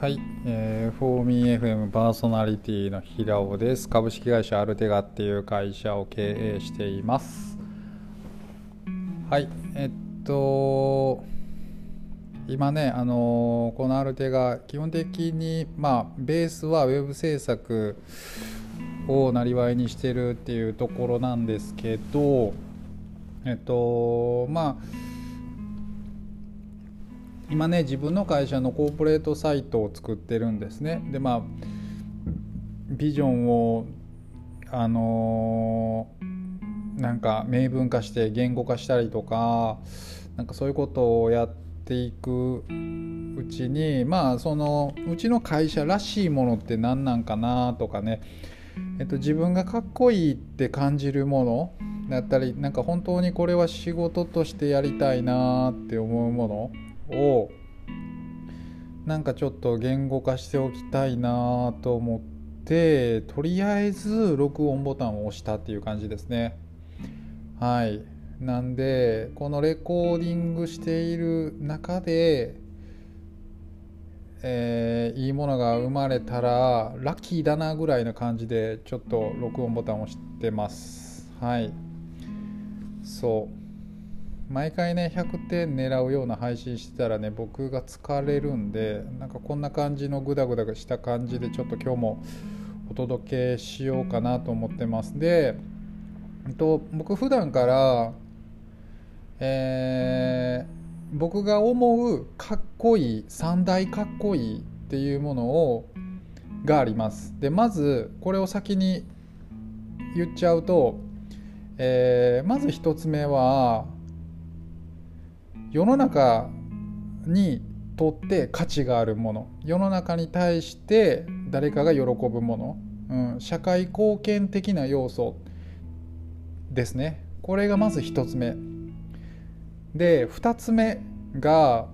はい、えー、フォーミー FM パーソナリティの平尾です。株式会社アルテガっていう会社を経営しています。はい、えっと、今ね、あのこのアルテガ、基本的に、まあ、ベースはウェブ制作をなりわいにしてるっていうところなんですけど、えっと、まあ、今ね自分の会社のコーポレートサイトを作ってるんですね。でまあビジョンをあのー、なんか明文化して言語化したりとかなんかそういうことをやっていくうちにまあそのうちの会社らしいものって何なんかなとかね、えっと、自分がかっこいいって感じるものだったりなんか本当にこれは仕事としてやりたいなって思うものをなんかちょっと言語化しておきたいなと思ってとりあえず録音ボタンを押したっていう感じですね。はい。なんでこのレコーディングしている中でえー、いいものが生まれたらラッキーだなぐらいな感じでちょっと録音ボタンを押してます。はい。そう。毎回ね100点狙うような配信してたらね僕が疲れるんでなんかこんな感じのグダグダした感じでちょっと今日もお届けしようかなと思ってます。で、えっと、僕普段からえー、僕が思うかっこいい三大かっこいいっていうものをがあります。でまずこれを先に言っちゃうと、えー、まず1つ目は世の中にとって価値があるもの。世の中に対して誰かが喜ぶもの、うん、社会貢献的な要素ですね。これがまず1つ目。で2つ目が、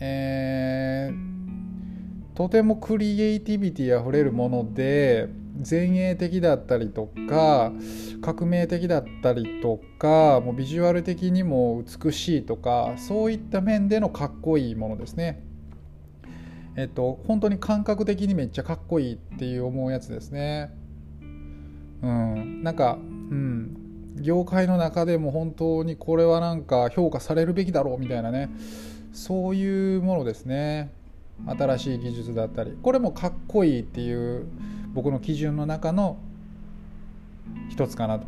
えー、とてもクリエイティビティあふれるもので前衛的だったりとか革命的だったりとかもうビジュアル的にも美しいとかそういった面でのかっこいいものですね。えっと本当に感覚的にめっちゃかっこいいっていう思うやつですね。うん、なんか、うん、業界の中でも本当にこれはなんか評価されるべきだろうみたいなね。そういうものですね。新しい技術だったり。これもかっこいいっていう僕の基準の中の一つかなと。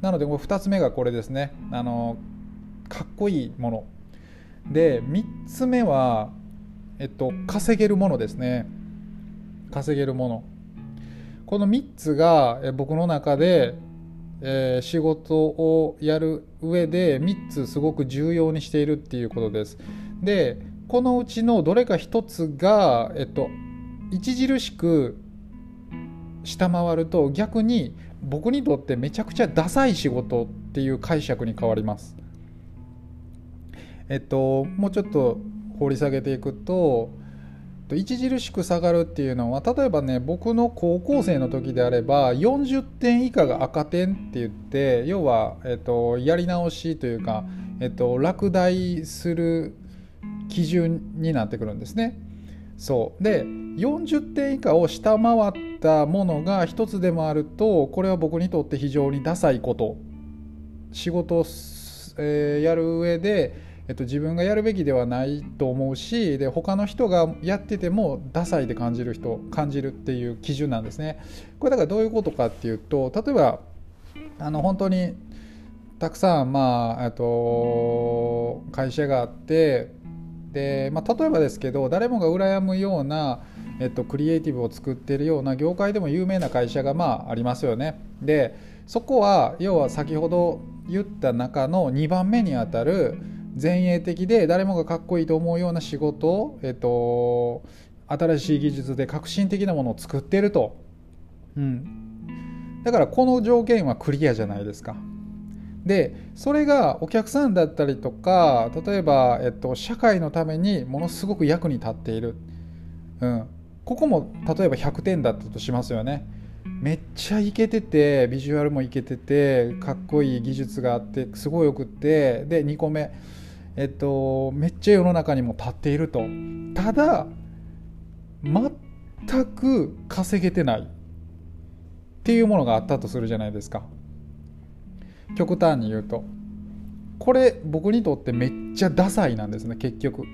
なので2つ目がこれですね。あのかっこいいもの。で3つ目はえっと稼げるものですね。稼げるもの。この3つが僕の中で、えー、仕事をやる上で3つすごく重要にしているっていうことです。でこのうちのどれか1つが、えっと、著しく下回ると逆に僕にとってめちゃくちゃダサい仕事っていう解釈に変わります。えっともうちょっと掘り下げていくと著しく下がるっていうのは例えばね僕の高校生の時であれば40点以下が赤点って言って要は、えっと、やり直しというか、えっと、落第する基準になってくるんですね。そうで40点以下を下回ったものが一つでもあるとこれは僕にとって非常にダサいこと。仕事を、えー、やる上で、えっと、自分がやるべきではないと思うしで他の人がやっててもダサいで感じる人感じるっていう基準なんですね。これだからどういうことかっていうと例えばあの本当にたくさんまあと会社があってで、まあ、例えばですけど誰もが羨むような、えっと、クリエイティブを作っているような業界でも有名な会社がまあありますよね。でそこは要は先ほど言った中の2番目にあたる前衛的で誰もがかっこいいと思うような仕事を、えっと、新しい技術で革新的なものを作っていると、うん、だからこの条件はクリアじゃないですか。でそれがお客さんだったりとか例えば、えっと、社会のためにものすごく役に立っている、うん、ここも例えば100点だったとしますよね。めっちゃイケててビジュアルもイケててかっこいい技術があってすごいよくってで2個目えっとめっちゃ世の中にも立っていると。ただ全く稼げてない。っていうものがあったとするじゃないですか。極端に言うと。これ僕にとってめっちゃダサいなんですね結局。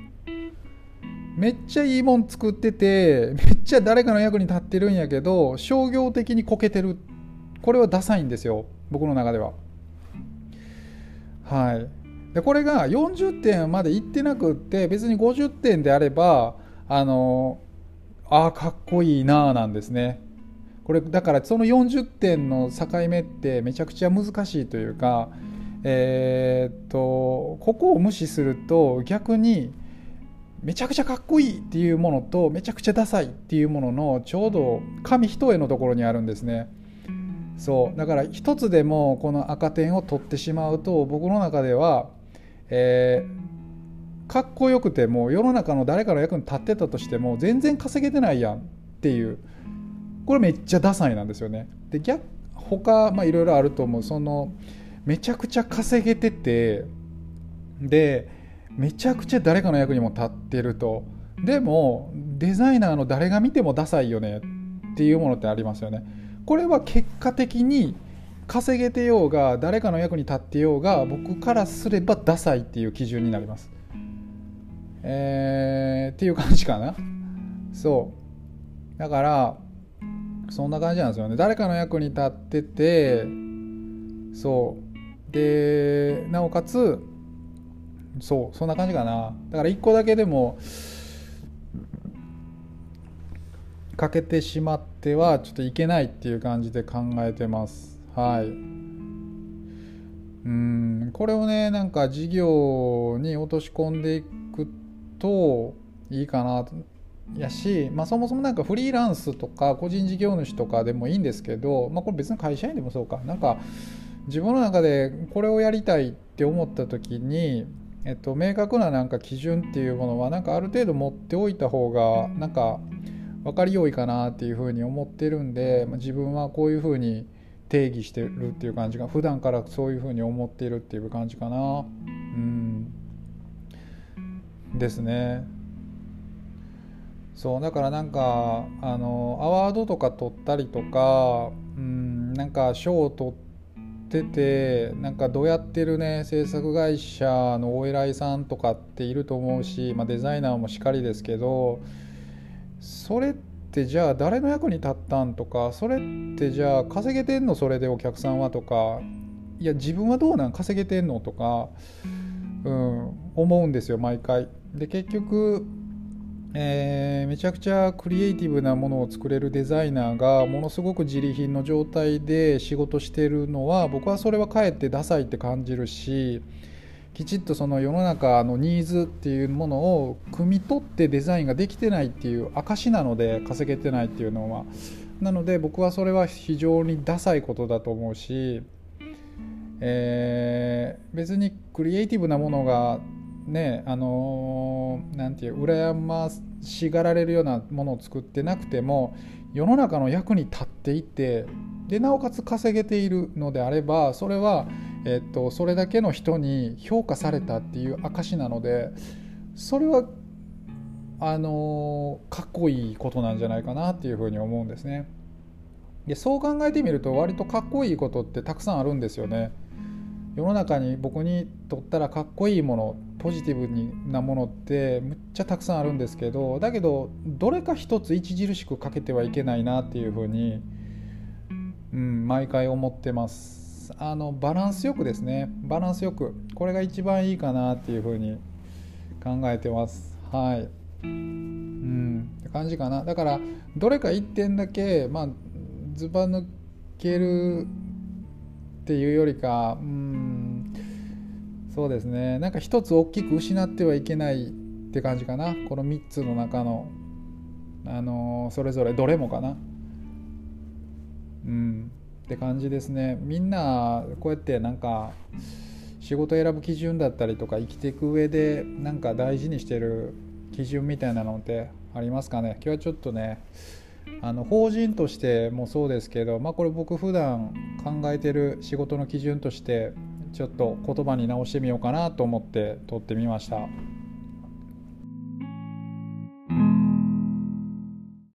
めっちゃいいもん作っててめっちゃ誰かの役に立ってるんやけど商業的にこけてる。これはダサいんですよ僕の中では。はい。でこれが40点までいってなくって別に50点であればあのああかっこいいなあなんですね。これだからその40点の境目ってめちゃくちゃ難しいというかえー、っとここを無視すると逆にめちゃくちゃかっこいいっていうものとめちゃくちゃダサいっていうもののちょうど紙一重のところにあるんですね。そうだから一つでもこの赤点を取ってしまうと僕の中では、えー、かっこよくても世の中の誰かの役に立ってたとしても全然稼げてないやんっていうこれめっちゃダサいなんですよね。で逆他まあいろいろあると思うそのめちゃくちゃ稼げててでめちゃくちゃ誰かの役にも立ってると。でもデザイナーの誰が見てもダサいよねっていうものってありますよね。これは結果的に稼げてようが誰かの役に立ってようが僕からすればダサいっていう基準になります。えー、っていう感じかな。そう。だからそんな感じなんですよね。誰かの役に立っててそう。でなおかつそうそんな感じかな。だから1個だけでも欠けてしまってはちょっといけないっていう感じで考えてます。はい。うんこれをねなんか事業に落とし込んでいくといいかな。やし、まあ、そもそもなんかフリーランスとか個人事業主とかでもいいんですけど、まあ、これ別に会社員でもそうか。なんか自分の中でこれをやりたいって思った時にえっと、明確ななんか基準っていうものはなんかある程度持っておいた方がなんか分かりよいかなっていうふうに思ってるんで、まあ、自分はこういうふうに定義してるっていう感じが普段からそういうふうに思っているっていう感じかな。うん。ですね。そうだからなんかあのアワードとか取ったりとかうんなんか賞を取っててなんかどうやってるね制作会社のお偉いさんとかっていると思うし、まあ、デザイナーもしかりですけどそれってじゃあ誰の役に立ったんとかそれってじゃあ稼げてんの？それでお客さんはとか。いや自分はどうなん？稼げてんの？とか、うん、思うんですよ毎回。で結局えー、めちゃくちゃクリエイティブなものを作れるデザイナーがものすごく自利品の状態で仕事してるのは僕はそれはかえってダサいって感じるしきちっとその世の中のニーズっていうものを汲み取ってデザインができてないっていう証なので稼げてないっていうのは。なので僕はそれは非常にダサいことだと思うし、えー、別にクリエイティブなものがねあのなんていう羨ましがられるようなものを作ってなくても世の中の役に立っていてでなおかつ稼げているのであればそれは、えっと、それだけの人に評価されたっていう証なのでそれはあのかっこいいことなんじゃないかなっていうふうに思うんですね。でそう考えてみると割とかっこいいことってたくさんあるんですよね。世の中に僕にとったらかっこいいものポジティブなものってむっちゃたくさんあるんですけどだけどどれか一つ著しくかけてはいけないなっていうふうに、うん、毎回思ってます。あのバランスよくですね。バランスよく。これが一番いいかなっていうふうに考えてます。はい。うん。って感じかな。だからどれか1点だけまあずば抜けるっていうよりかうんそうですね。なんか一つ大きく失ってはいけないって感じかな。この3つの中のあのそれぞれどれもかな。うん。って感じですね。みんなこうやってなんか仕事選ぶ基準だったりとか生きていく上でなんか大事にしてる基準みたいなのってありますかね。今日はちょっとねあの法人としてもそうですけど、まあ、これ僕普段考えてる仕事の基準としてちょっと言葉に直してみようかなと思って撮ってみました。